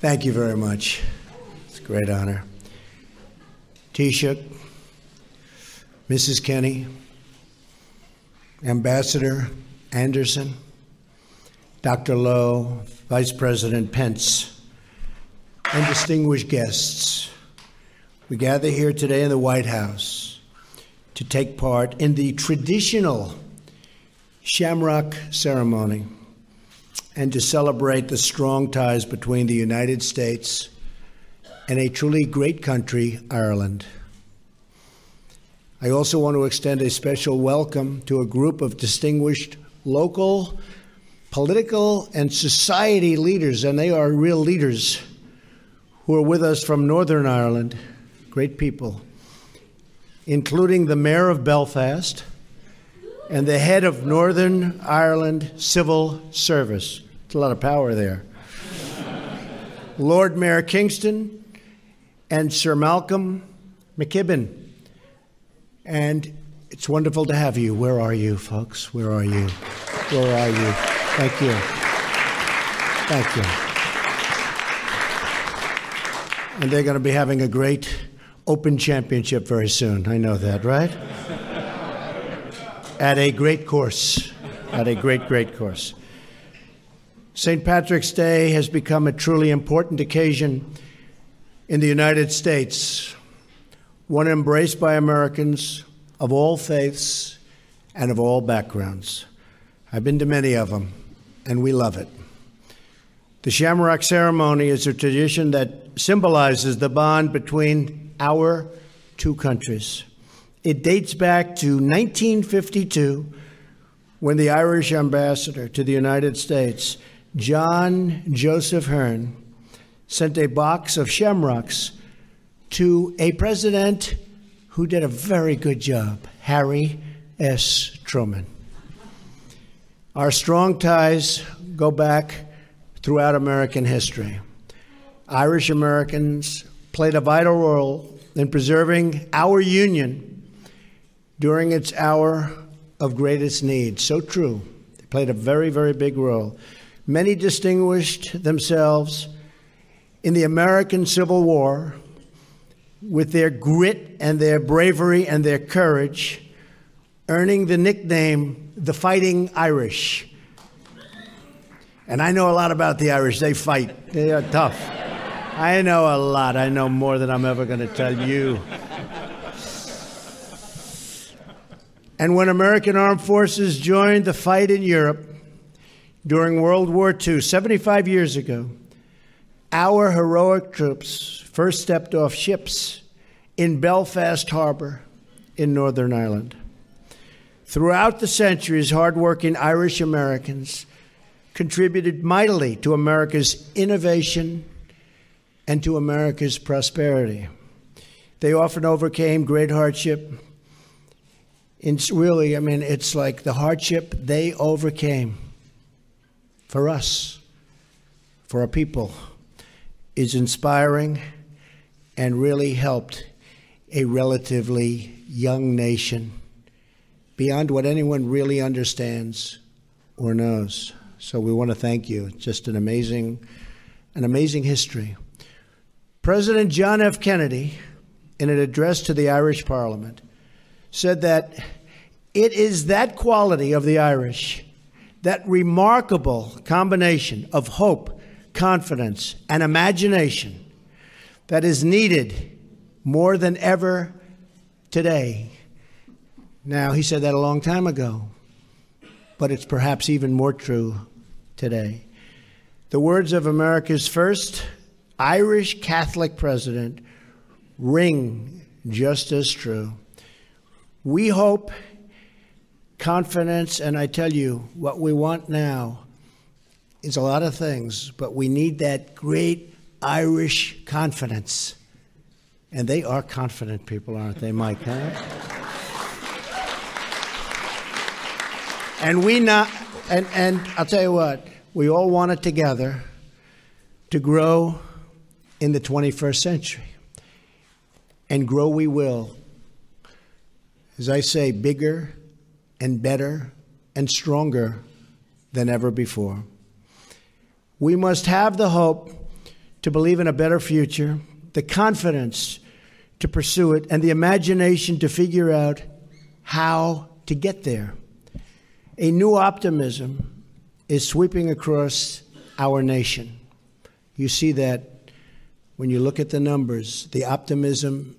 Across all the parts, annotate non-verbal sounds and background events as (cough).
Thank you very much. It's a great honor. Taoiseach, Mrs. Kenny, Ambassador Anderson, Dr. Lowe, Vice President Pence, and distinguished guests, we gather here today in the White House to take part in the traditional Shamrock ceremony and to celebrate the strong ties between the United States and a truly great country, Ireland. I also want to extend a special welcome to a group of distinguished local, political, and society leaders, and they are real leaders who are with us from Northern Ireland, great people, including the Mayor of Belfast and the head of Northern Ireland Civil Service. It's a lot of power there. Lord Mayor Kingston and Sir Malcolm McKibbin. And it's wonderful to have you. Where are you, folks? Where are you? Where are you? Thank you. Thank you. And they're going to be having a great Open Championship very soon. I know that, right? At a great course. At a great, great course. St. Patrick's Day has become a truly important occasion in the United States, one embraced by Americans of all faiths and of all backgrounds. I've been to many of them, and we love it. The Shamrock ceremony is a tradition that symbolizes the bond between our two countries. It dates back to 1952 when the Irish ambassador to the United States John Joseph Hearne sent a box of shamrocks to a president who did a very good job, Harry S. Truman. Our strong ties go back throughout American history. Irish Americans played a vital role in preserving our union during its hour of greatest need. So true. They played a very, very big role. Many distinguished themselves in the American Civil War with their grit and their bravery and their courage, earning the nickname the Fighting Irish. And I know a lot about the Irish. They fight, they are tough. I know a lot. I know more than I'm ever going to tell you. And when American armed forces joined the fight in Europe, during World War II, 75 years ago, our heroic troops first stepped off ships in Belfast Harbor in Northern Ireland. Throughout the centuries, hardworking Irish Americans contributed mightily to America's innovation and to America's prosperity. They often overcame great hardship. It's really, I mean, it's like the hardship they overcame for us, for our people, is inspiring and really helped a relatively young nation beyond what anyone really understands or knows. So we want to thank you. Just an amazing, an amazing history. President John F. Kennedy, in an address to the Irish Parliament, said that it is that quality of the Irish that remarkable combination of hope, confidence, and imagination that is needed more than ever today. Now, he said that a long time ago, but it's perhaps even more true today. The words of America's first Irish Catholic president ring just as true. We hope confidence, and I tell you, what we want now is a lot of things, but we need that great Irish confidence. And they are confident people, aren't they, Mike? Huh? and we not, and, and I'll tell you what, we all want it together to grow in the 21st century. And grow we will. As I say, bigger and better and stronger than ever before. We must have the hope to believe in a better future, the confidence to pursue it, and the imagination to figure out how to get there. A new optimism is sweeping across our nation. You see that when you look at the numbers. The optimism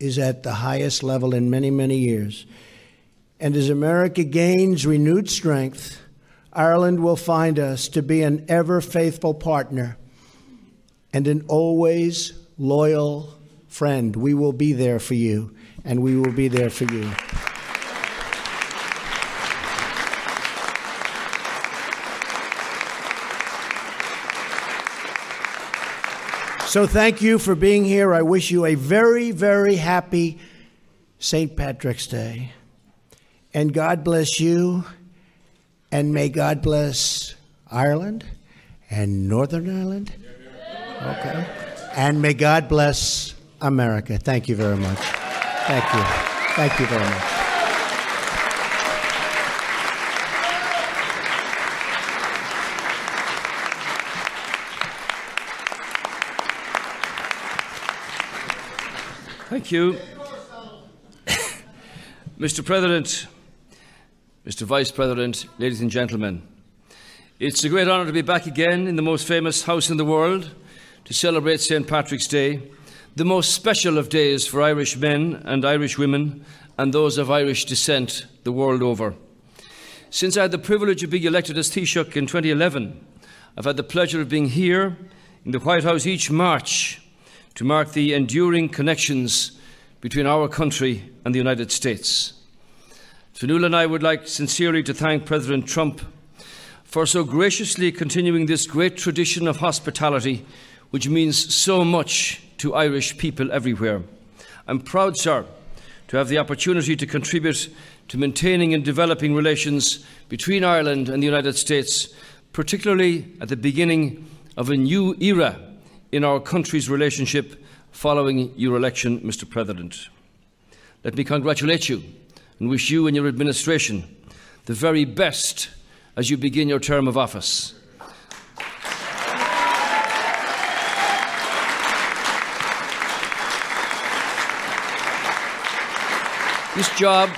is at the highest level in many, many years. And as America gains renewed strength, Ireland will find us to be an ever faithful partner and an always loyal friend. We will be there for you, and we will be there for you. So thank you for being here. I wish you a very, very happy St. Patrick's Day. And God bless you, and may God bless Ireland and Northern Ireland. Okay. And may God bless America. Thank you very much. Thank you. Thank you very much. Thank you. (coughs) Mr. President, Mr. Vice President, ladies and gentlemen, it's a great honour to be back again in the most famous house in the world to celebrate St. Patrick's Day, the most special of days for Irish men and Irish women and those of Irish descent the world over. Since I had the privilege of being elected as Taoiseach in 2011, I've had the pleasure of being here in the White House each March to mark the enduring connections between our country and the United States. Fionnuala and I would like sincerely to thank President Trump for so graciously continuing this great tradition of hospitality, which means so much to Irish people everywhere. I'm proud, sir, to have the opportunity to contribute to maintaining and developing relations between Ireland and the United States, particularly at the beginning of a new era in our country's relationship following your election, Mr. President. Let me congratulate you and wish you and your administration the very best as you begin your term of office. This job,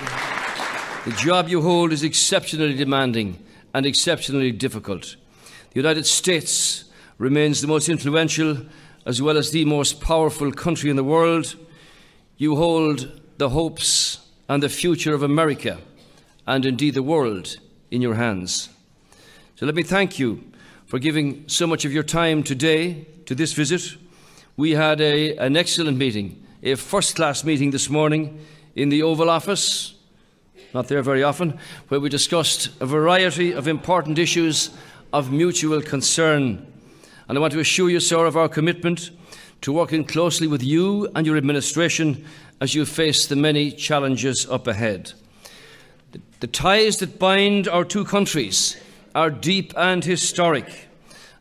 the job you hold, is exceptionally demanding and exceptionally difficult. The United States remains the most influential as well as the most powerful country in the world. You hold the hopes and the future of America and indeed the world in your hands. So let me thank you for giving so much of your time today to this visit. We had a, an excellent meeting, a first class meeting this morning in the Oval Office, not there very often, where we discussed a variety of important issues of mutual concern and I want to assure you, sir, of our commitment to working closely with you and your administration as you face the many challenges up ahead. The, ties that bind our two countries are deep and historic,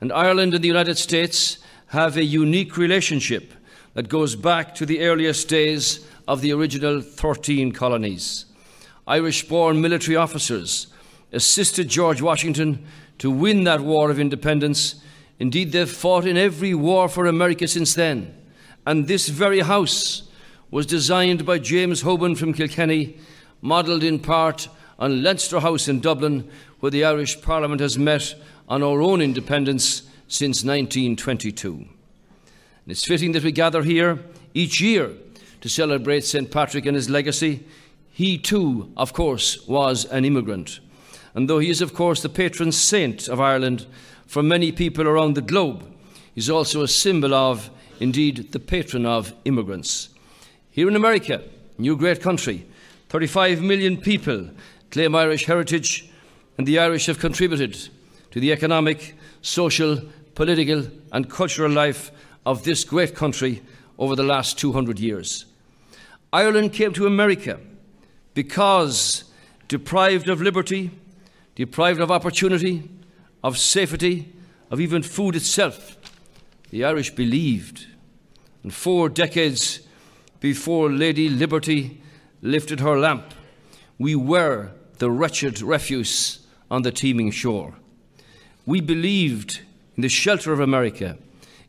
and Ireland and the United States have a unique relationship that goes back to the earliest days of the original 13 colonies. Irish born military officers assisted George Washington to win that war of independence Indeed, they've fought in every war for America since then. And this very house was designed by James Hoban from Kilkenny, modelled in part on Leinster House in Dublin, where the Irish Parliament has met on our own independence since 1922. And it's fitting that we gather here each year to celebrate St. Patrick and his legacy. He too, of course, was an immigrant. And though he is, of course, the patron saint of Ireland, for many people around the globe. He's also a symbol of, indeed, the patron of immigrants. Here in America, new great country, 35 million people claim Irish heritage, and the Irish have contributed to the economic, social, political, and cultural life of this great country over the last 200 years. Ireland came to America because deprived of liberty, deprived of opportunity, of safety, of even food itself. The Irish believed. And four decades before Lady Liberty lifted her lamp, we were the wretched refuse on the teeming shore. We believed in the shelter of America,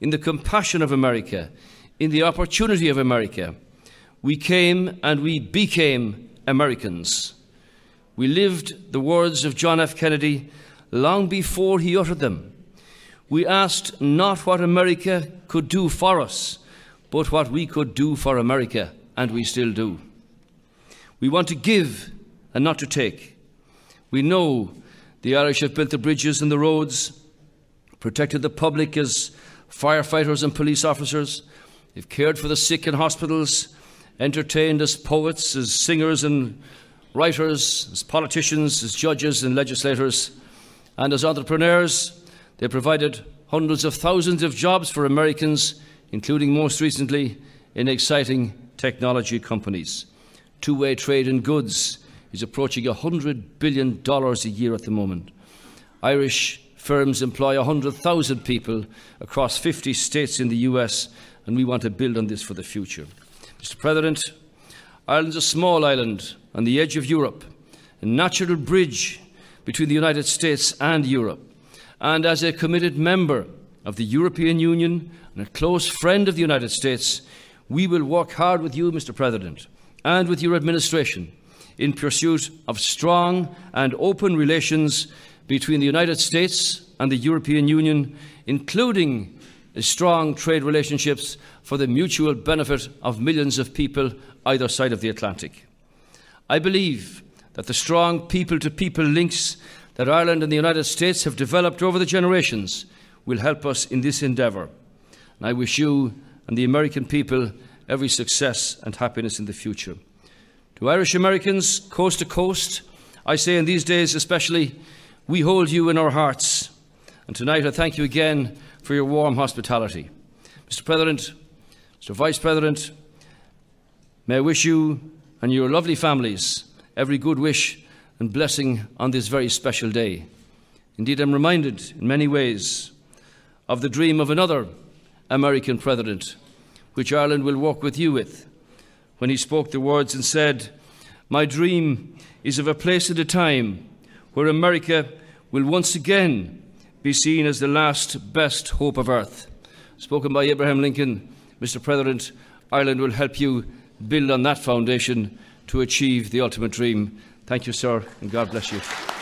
in the compassion of America, in the opportunity of America. We came and we became Americans. We lived the words of John F. Kennedy long before he uttered them. We asked not what America could do for us, but what we could do for America, and we still do. We want to give and not to take. We know the Irish have built the bridges and the roads, protected the public as firefighters and police officers. They've cared for the sick in hospitals, entertained as poets, as singers and writers, as politicians, as judges and legislators, and as entrepreneurs. They provided hundreds of thousands of jobs for Americans, including most recently in exciting technology companies. Two way trade in goods is approaching $100 billion a year at the moment. Irish firms employ 100,000 people across 50 states in the US, and we want to build on this for the future. Mr. President, Ireland's a small island on the edge of Europe, a natural bridge between the United States and Europe. And as a committed member of the European Union and a close friend of the United States, we will work hard with you, Mr. President, and with your administration in pursuit of strong and open relations between the United States and the European Union, including strong trade relationships for the mutual benefit of millions of people either side of the Atlantic. I believe that the strong people to people links that Ireland and the United States have developed over the generations will help us in this endeavour. And I wish you and the American people every success and happiness in the future. To Irish Americans, coast to coast, I say in these days especially, we hold you in our hearts. And tonight I thank you again for your warm hospitality. Mr. President, Mr. Vice President, may I wish you and your lovely families every good wish and blessing on this very special day. Indeed, I'm reminded in many ways of the dream of another American president, which Ireland will walk with you with, when he spoke the words and said, My dream is of a place at a time where America will once again be seen as the last best hope of earth. Spoken by Abraham Lincoln, Mr. President, Ireland will help you build on that foundation to achieve the ultimate dream. Thank you, sir, and God bless you.